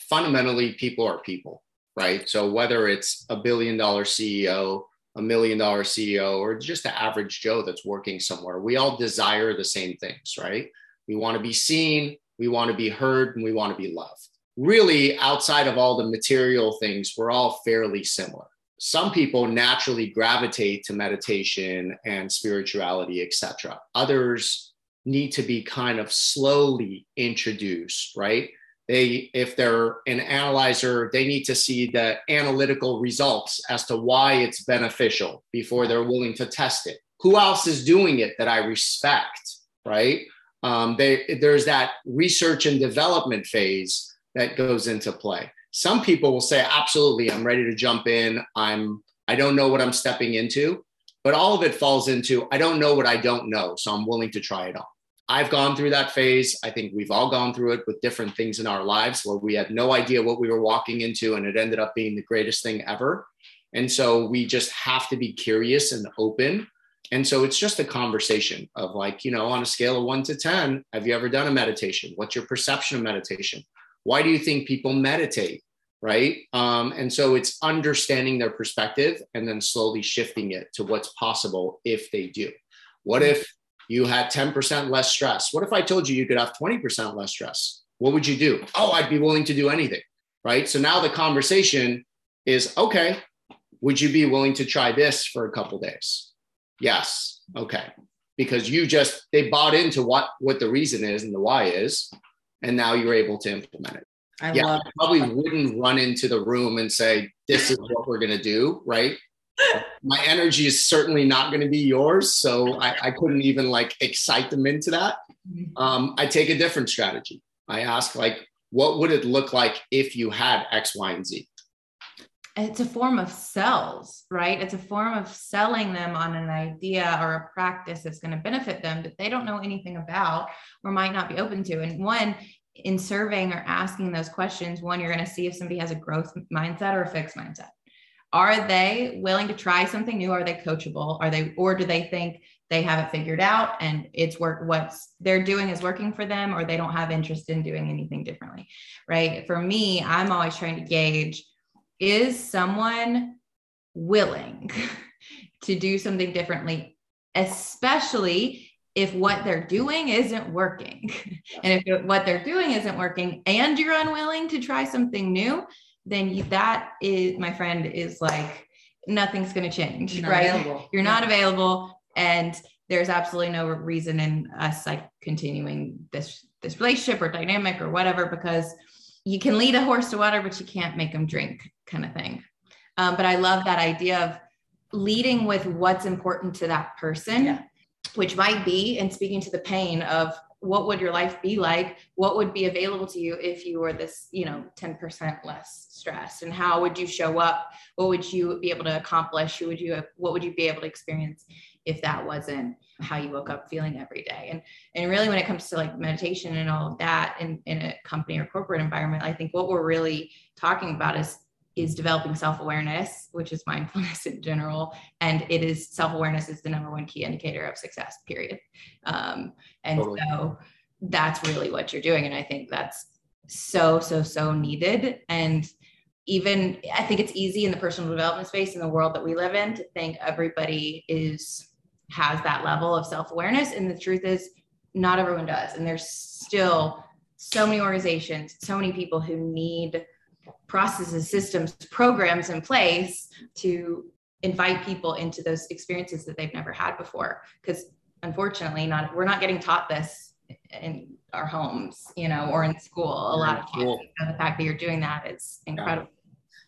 fundamentally, people are people, right? So whether it's a billion dollar CEO, a million dollar CEO, or just the average Joe that's working somewhere, we all desire the same things, right? We want to be seen, we want to be heard, and we want to be loved. Really, outside of all the material things, we're all fairly similar. Some people naturally gravitate to meditation and spirituality, etc. Others need to be kind of slowly introduced, right? They, if they're an analyzer, they need to see the analytical results as to why it's beneficial before they're willing to test it. Who else is doing it that I respect, right? Um, they, there's that research and development phase that goes into play. Some people will say, absolutely, I'm ready to jump in. I'm, I don't know what I'm stepping into, but all of it falls into, I don't know what I don't know. So I'm willing to try it on. I've gone through that phase. I think we've all gone through it with different things in our lives where we had no idea what we were walking into and it ended up being the greatest thing ever. And so we just have to be curious and open and so it's just a conversation of like, you know, on a scale of one to 10, have you ever done a meditation? What's your perception of meditation? Why do you think people meditate? Right. Um, and so it's understanding their perspective and then slowly shifting it to what's possible if they do. What if you had 10% less stress? What if I told you you could have 20% less stress? What would you do? Oh, I'd be willing to do anything. Right. So now the conversation is okay, would you be willing to try this for a couple days? Yes. Okay. Because you just they bought into what what the reason is and the why is, and now you're able to implement it. I yeah, love I probably wouldn't run into the room and say, "This is what we're going to do," right? (laughs) My energy is certainly not going to be yours, so I, I couldn't even like excite them into that. Mm-hmm. Um, I take a different strategy. I ask, like, what would it look like if you had X, Y, and Z?
It's a form of sales, right? It's a form of selling them on an idea or a practice that's going to benefit them that they don't know anything about or might not be open to. And one, in surveying or asking those questions, one, you're going to see if somebody has a growth mindset or a fixed mindset. Are they willing to try something new? Are they coachable? Are they, or do they think they have it figured out and it's work what's they're doing is working for them, or they don't have interest in doing anything differently, right? For me, I'm always trying to gauge is someone willing (laughs) to do something differently, especially if what they're doing isn't working? (laughs) and if what they're doing isn't working and you're unwilling to try something new, then you, that is, my friend, is like nothing's going to change, right? Available. You're not available. And there's absolutely no reason in us like continuing this this relationship or dynamic or whatever because you can lead a horse to water, but you can't make them drink, kind of thing. Um, but I love that idea of leading with what's important to that person, yeah. which might be, and speaking to the pain of what would your life be like? What would be available to you if you were this, you know, 10% less stressed? And how would you show up? What would you be able to accomplish? Who would you, what would you be able to experience if that wasn't how you woke up feeling every day. And and really when it comes to like meditation and all of that in, in a company or corporate environment i think what we're really talking about is is developing self-awareness which is mindfulness in general. And it is self-awareness is the number one key indicator of success period. Um, and totally. so that's really what you're doing. And i think that's so so so needed. And even i think it's easy in the personal development space in the world that we live in to think everybody is has that level of self-awareness and the truth is not everyone does. And there's still so many organizations so many people who need processes systems programs in place to invite people into those experiences that they've never had before. Because unfortunately not we're not getting taught this in our homes you know or in school. A lot of times the fact that you're doing that is incredible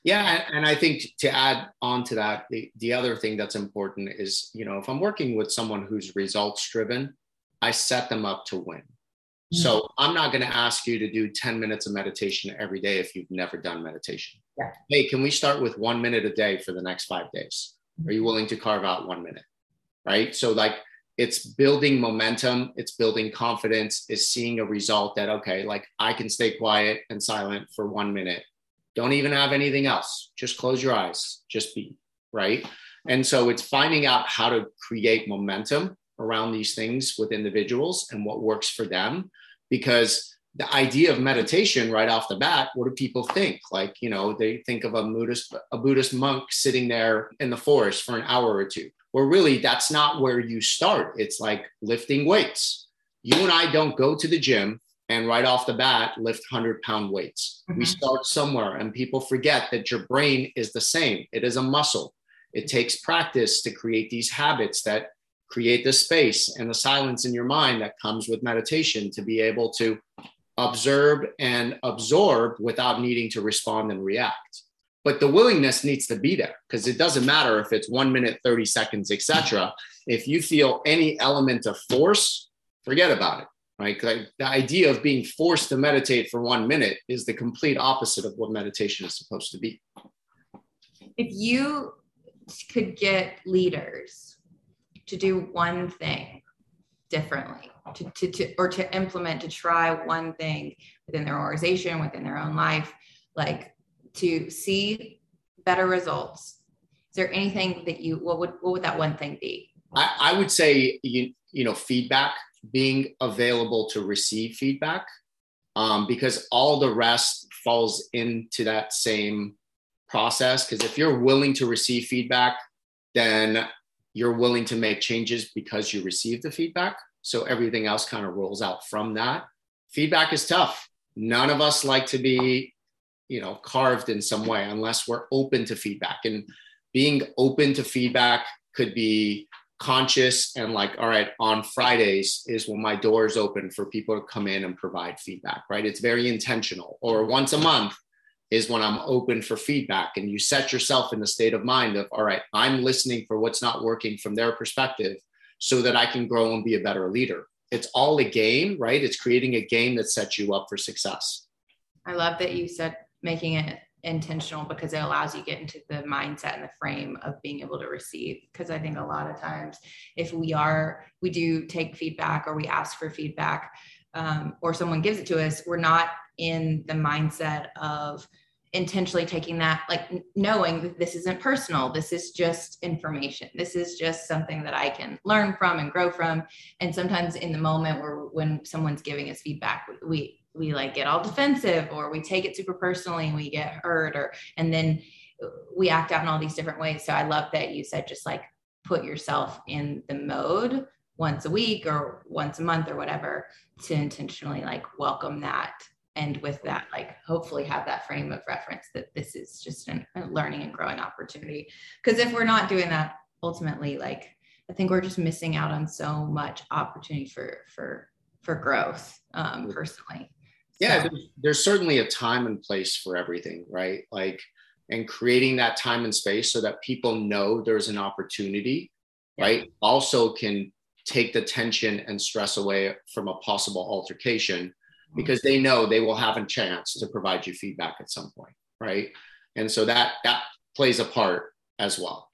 yeah, and, I think to add on to that, the, the other thing that's important is, you know, if I'm working with someone who's results driven, I set them up to win. Mm-hmm. So I'm not going to ask you to do 10 minutes of meditation every day if you've never done meditation. Yeah. Hey, can we start with one minute a day for the next five days? Are you willing to carve out one minute? Right. So, like, it's building momentum, it's building confidence, is seeing a result that, okay, like I can stay quiet and silent for one minute. Don't even have anything else. Just close your eyes, just be, right? And so it's finding out how to create momentum around these things with individuals and what works for them. Because the idea of meditation right off the bat, what do people think? Like, you know, they think of a Buddhist, a Buddhist monk sitting there in the forest for an hour or two. Well, really, that's not where you start. It's like lifting weights. You and I don't go to the gym and right off the bat lift 100 pound weights. Mm-hmm. We start somewhere, and people forget that your brain is the same. It is a muscle. It takes practice to create these habits that create the space and the silence in your mind that comes with meditation to be able to observe and absorb without needing to respond and react but the willingness needs to be there because it doesn't matter if it's one minute 30 seconds etc if you feel any element of force forget about it right? Like the idea of being forced to meditate for one minute is the complete opposite of what meditation is supposed to be.
If you could get leaders to do one thing differently to, to, to or to implement to try one thing within their organization within their own life like to see better results is there anything that you what would what would that one thing be?
I, I would say you you know feedback being available to receive feedback um, because all the rest falls into that same process because if you're willing to receive feedback then you're willing to make changes because you receive the feedback. So everything else kind of rolls out from that. Feedback is tough. None of us like to be, you know, carved in some way unless we're open to feedback. And being open to feedback could be conscious and like, all right, on Fridays is when my doors open for people to come in and provide feedback, right? It's very intentional. Or once a month, is when I'm open for feedback and you set yourself in the state of mind of, all right, I'm listening for what's not working from their perspective so that I can grow and be a better leader. It's all a game, right? It's creating a game that sets you up for success.
I love that you said making it intentional because it allows you get into the mindset and the frame of being able to receive. Because i think a lot of times if we are we do take feedback or we ask for feedback um, or someone gives it to us we're not in the mindset of intentionally taking that like knowing that this isn't personal. This is just information. This is just something that i can learn from and grow from. And sometimes in the moment where when someone's giving us feedback we we like get all defensive or we take it super personally and we get hurt or and then we act out in all these different ways. So i love that you said just like put yourself in the mode once a week or once a month or whatever to intentionally like welcome that and with that like hopefully have that frame of reference that this is just an, a learning and growing opportunity. Because if we're not doing that ultimately like i think we're just missing out on so much opportunity for for for growth um personally
yeah there's, there's certainly a time and place for everything right? Like and creating that time and space so that people know there's an opportunity right also can take the tension and stress away from a possible altercation mm-hmm. because they know they will have a chance to provide you feedback at some point right? And so that that plays a part as well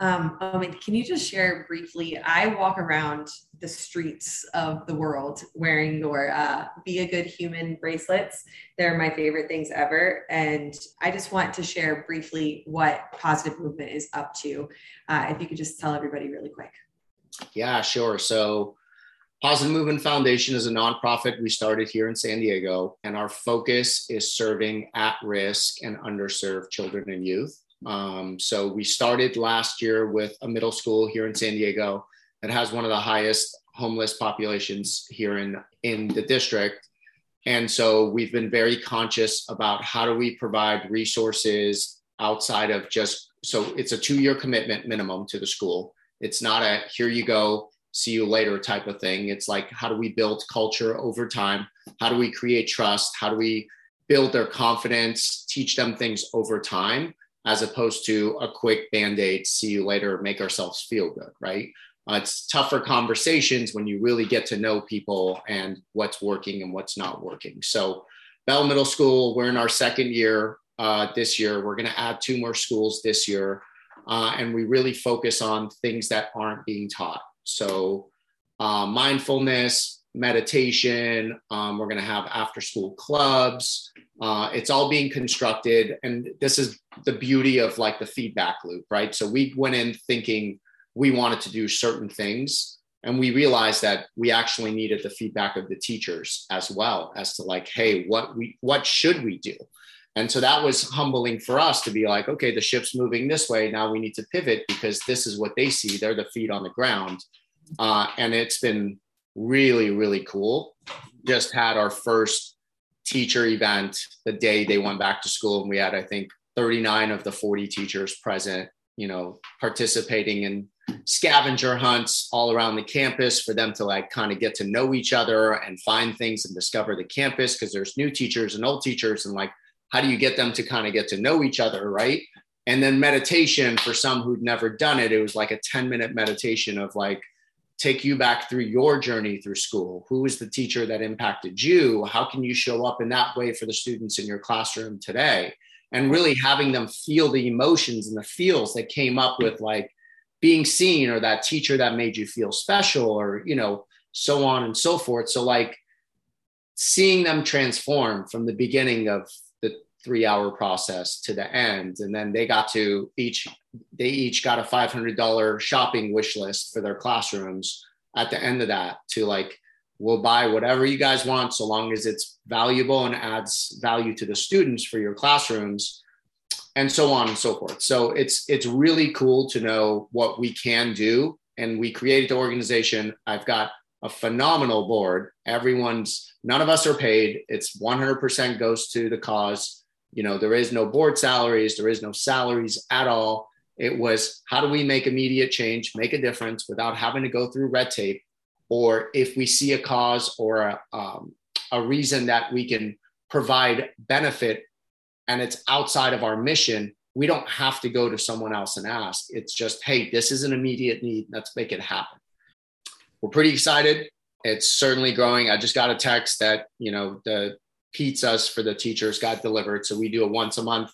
um, I mean, can you just share briefly? I walk around the streets of the world wearing your uh, Be a Good Human bracelets. They're my favorite things ever. And I just want to share briefly what Positive Movement is up to. Uh, if you could just tell everybody really quick.
Yeah, sure. So, Positive Movement Foundation is a nonprofit we started here in San Diego, and our focus is serving at risk and underserved children and youth. Um, so we started last year with a middle school here in San Diego that has one of the highest homeless populations here in, in the district. And so we've been very conscious about how do we provide resources outside of just, so it's a two year commitment minimum to the school. It's not a here you go, see you later type of thing. It's like, how do we build culture over time? How do we create trust? How do we build their confidence, teach them things over time, as opposed to a quick band aid, see you later, make ourselves feel good, right? Uh, it's tougher conversations when you really get to know people and what's working and what's not working. So, Bell Middle School, we're in our second year uh, this year. We're going to add two more schools this year. Uh, and we really focus on things that aren't being taught. So uh, mindfulness, meditation. Um, we're going to have after school clubs. Uh, it's all being constructed. And this is the beauty of like the feedback loop, right? So we went in thinking we wanted to do certain things. And we realized that we actually needed the feedback of the teachers as well as to like, hey, what we what should we do? And so that was humbling for us to be like, okay, the ship's moving this way. Now we need to pivot because this is what they see. They're the feet on the ground. Uh, and it's been really, really cool. Just had our first teacher event the day they went back to school. And we had, I think, 39 of the 40 teachers present, you know, participating in scavenger hunts all around the campus for them to like kind of get to know each other and find things and discover the campus because there's new teachers and old teachers and like how do you get them to kind of get to know each other right and then meditation for some who'd never done it it was like a 10 minute meditation of like take you back through your journey through school. Who is the teacher that impacted you? How can you show up in that way for the students in your classroom today? And really having them feel the emotions and the feels that came up with like being seen or that teacher that made you feel special or, you know, so on and so forth. So, like, seeing them transform from the beginning of three hour process to the end. And then they got to each they each got a $500 shopping wish list for their classrooms at the end of that to like we'll buy whatever you guys want so long as it's valuable and adds value to the students for your classrooms and so on and so forth. So it's it's really cool to know what we can do. And we created the organization. I've got a phenomenal board. Everyone's none of us are paid. It's 100% goes to the cause you know, there is no board salaries, there is no salaries at all. It was how do we make immediate change, make a difference without having to go through red tape? Or if we see a cause or a, um, a reason that we can provide benefit and it's outside of our mission, we don't have to go to someone else and ask. It's just, hey, this is an immediate need. Let's make it happen. We're pretty excited. It's certainly growing. I just got a text that, you know, the pizzas for the teachers got delivered. So we do a once a month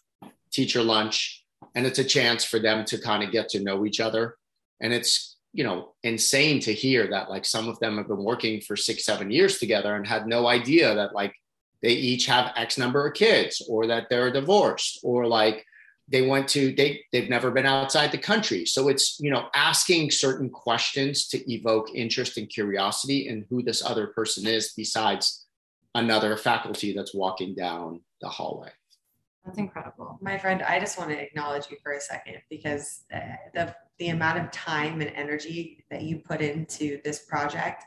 teacher lunch, and it's a chance for them to kind of get to know each other. And it's, you know, insane to hear that like some of them have been working for six, seven years together and had no idea that like they each have X number of kids or that they're divorced or like they went to they they've never been outside the country so it's you know asking certain questions to evoke interest and curiosity in who this other person is besides another faculty that's walking down the hallway.
That's incredible.
My friend, I just want to acknowledge you for a second because uh, the, the amount of time and energy that you put into this project,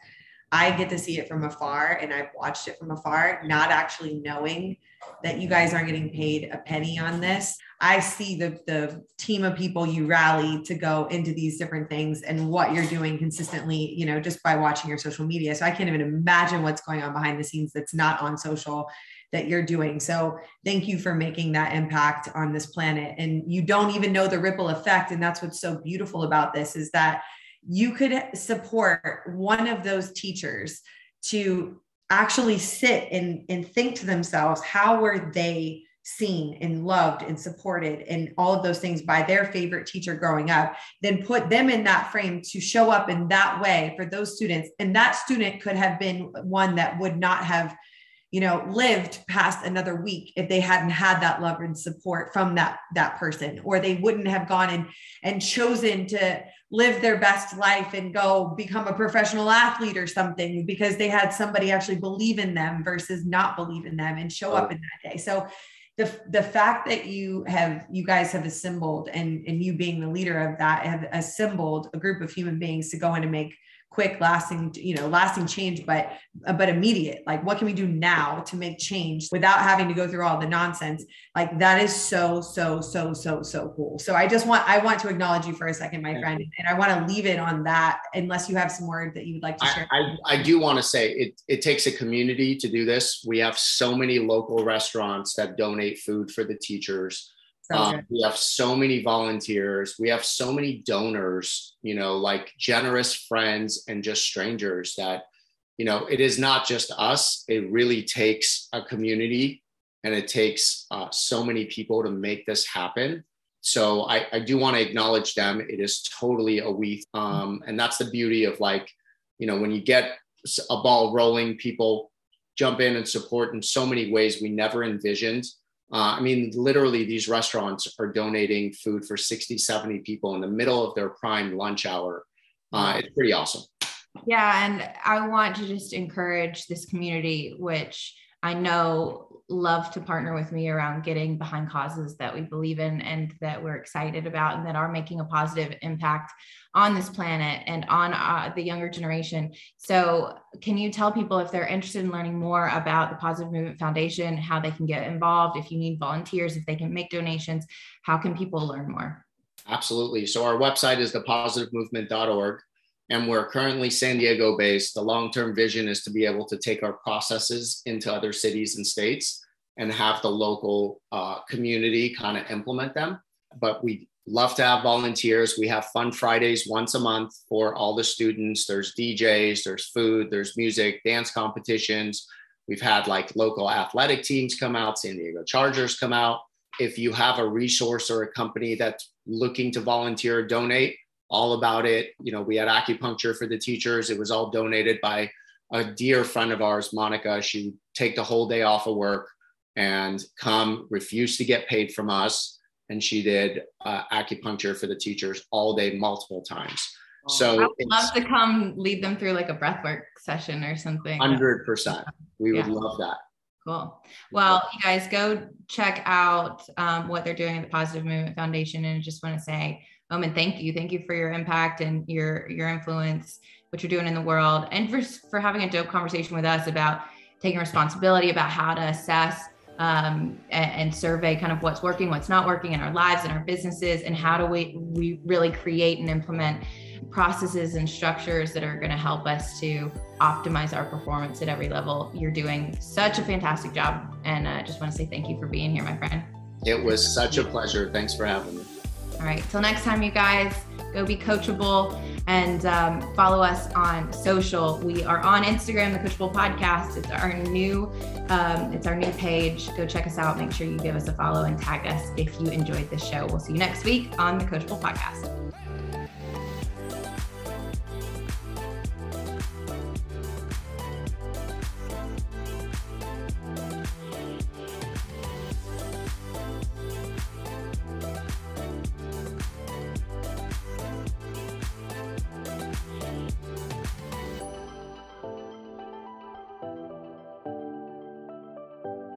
I get to see it from afar and I've watched it from afar, not actually knowing that you guys aren't getting paid a penny on this. I see the the team of people you rally to go into these different things and what you're doing consistently, you know, just by watching your social media. So I can't even imagine what's going on behind the scenes that's not on social that you're doing. So thank you for making that impact on this planet. And you don't even know the ripple effect. And that's what's so beautiful about this is that you could support one of those teachers to actually sit and, and think to themselves, how were they seen and loved and supported and all of those things by their favorite teacher growing up, then put them in that frame to show up in that way for those students. And that student could have been one that would not have you know lived past another week if they hadn't had that love and support from that that person or they wouldn't have gone and and chosen to live their best life and go become a professional athlete or something because they had somebody actually believe in them versus not believe in them and show up oh. in that day. So the, the fact that you have you guys have assembled and and you being the leader of that have assembled a group of human beings to go in and make quick lasting you know lasting change but uh, but immediate. Like what can we do now to make change without having to go through all the nonsense? Like that is so so so so so cool. So i just want i want to acknowledge you for a second my friend and i want to leave it on that unless you have some word that you would like to share.
I, I, I do want to say it, it takes a community to do this. We have so many local restaurants that donate food for the teachers um, we have so many volunteers. We have so many donors, you know, like generous friends and just strangers that, you know, it is not just us. It really takes a community and it takes uh, so many people to make this happen. So I, I do want to acknowledge them. It is totally a we, um, and that's the beauty of like you know, when you get a ball rolling, people jump in and support in so many ways we never envisioned. Uh, I mean, literally, these restaurants are donating food for 60, 70 people in the middle of their prime lunch hour. Uh, it's pretty awesome.
Yeah. And I want to just encourage this community, which I know love to partner with me around getting behind causes that we believe in and that we're excited about and that are making a positive impact on this planet and on uh, the younger generation. So, can you tell people if they're interested in learning more about the Positive Movement Foundation, how they can get involved, if you need volunteers, if they can make donations, how can people learn more?
Absolutely. So, our website is thepositivemovement.org and we're currently San Diego based. The long term vision is to be able to take our processes into other cities and states and have the local uh, community kind of implement them. But we love to have volunteers. We have fun Fridays once a month for all the students. There's DJs, there's food, there's music, dance competitions. We've had like local athletic teams come out, San Diego Chargers come out. If you have a resource or a company that's looking to volunteer donate, all about it. You know, we had acupuncture for the teachers. It was all donated by a dear friend of ours, Monica. She would take the whole day off of work and come, refuse to get paid from us. And she did uh, acupuncture for the teachers all day, multiple times. Oh, so
I would love to come lead them through like a breathwork session or something.
Hundred percent. We would yeah. love that.
Cool. Well, you guys go check out um, what they're doing at the Positive Movement Foundation, and I just want to say um, thank you. Thank you for your impact and your your influence, what you're doing in the world, and for for having a dope conversation with us about taking responsibility about how to assess um, and, and, survey kind of what's working, what's not working in our lives and our businesses, and how do we we really create and implement processes and structures that are going to help us to optimize our performance at every level. You're doing such a fantastic job, and I uh, just want to say thank you for being here, my friend.
It was such a pleasure. Thanks for having me.
All right. Till next time, you guys, go be coachable and um, follow us on social. We are on Instagram, the Coachable Podcast. It's our new, um, it's our new page. Go check us out. Make sure you give us a follow and tag us if you enjoyed this show. We'll see you next week on the Coachable Podcast.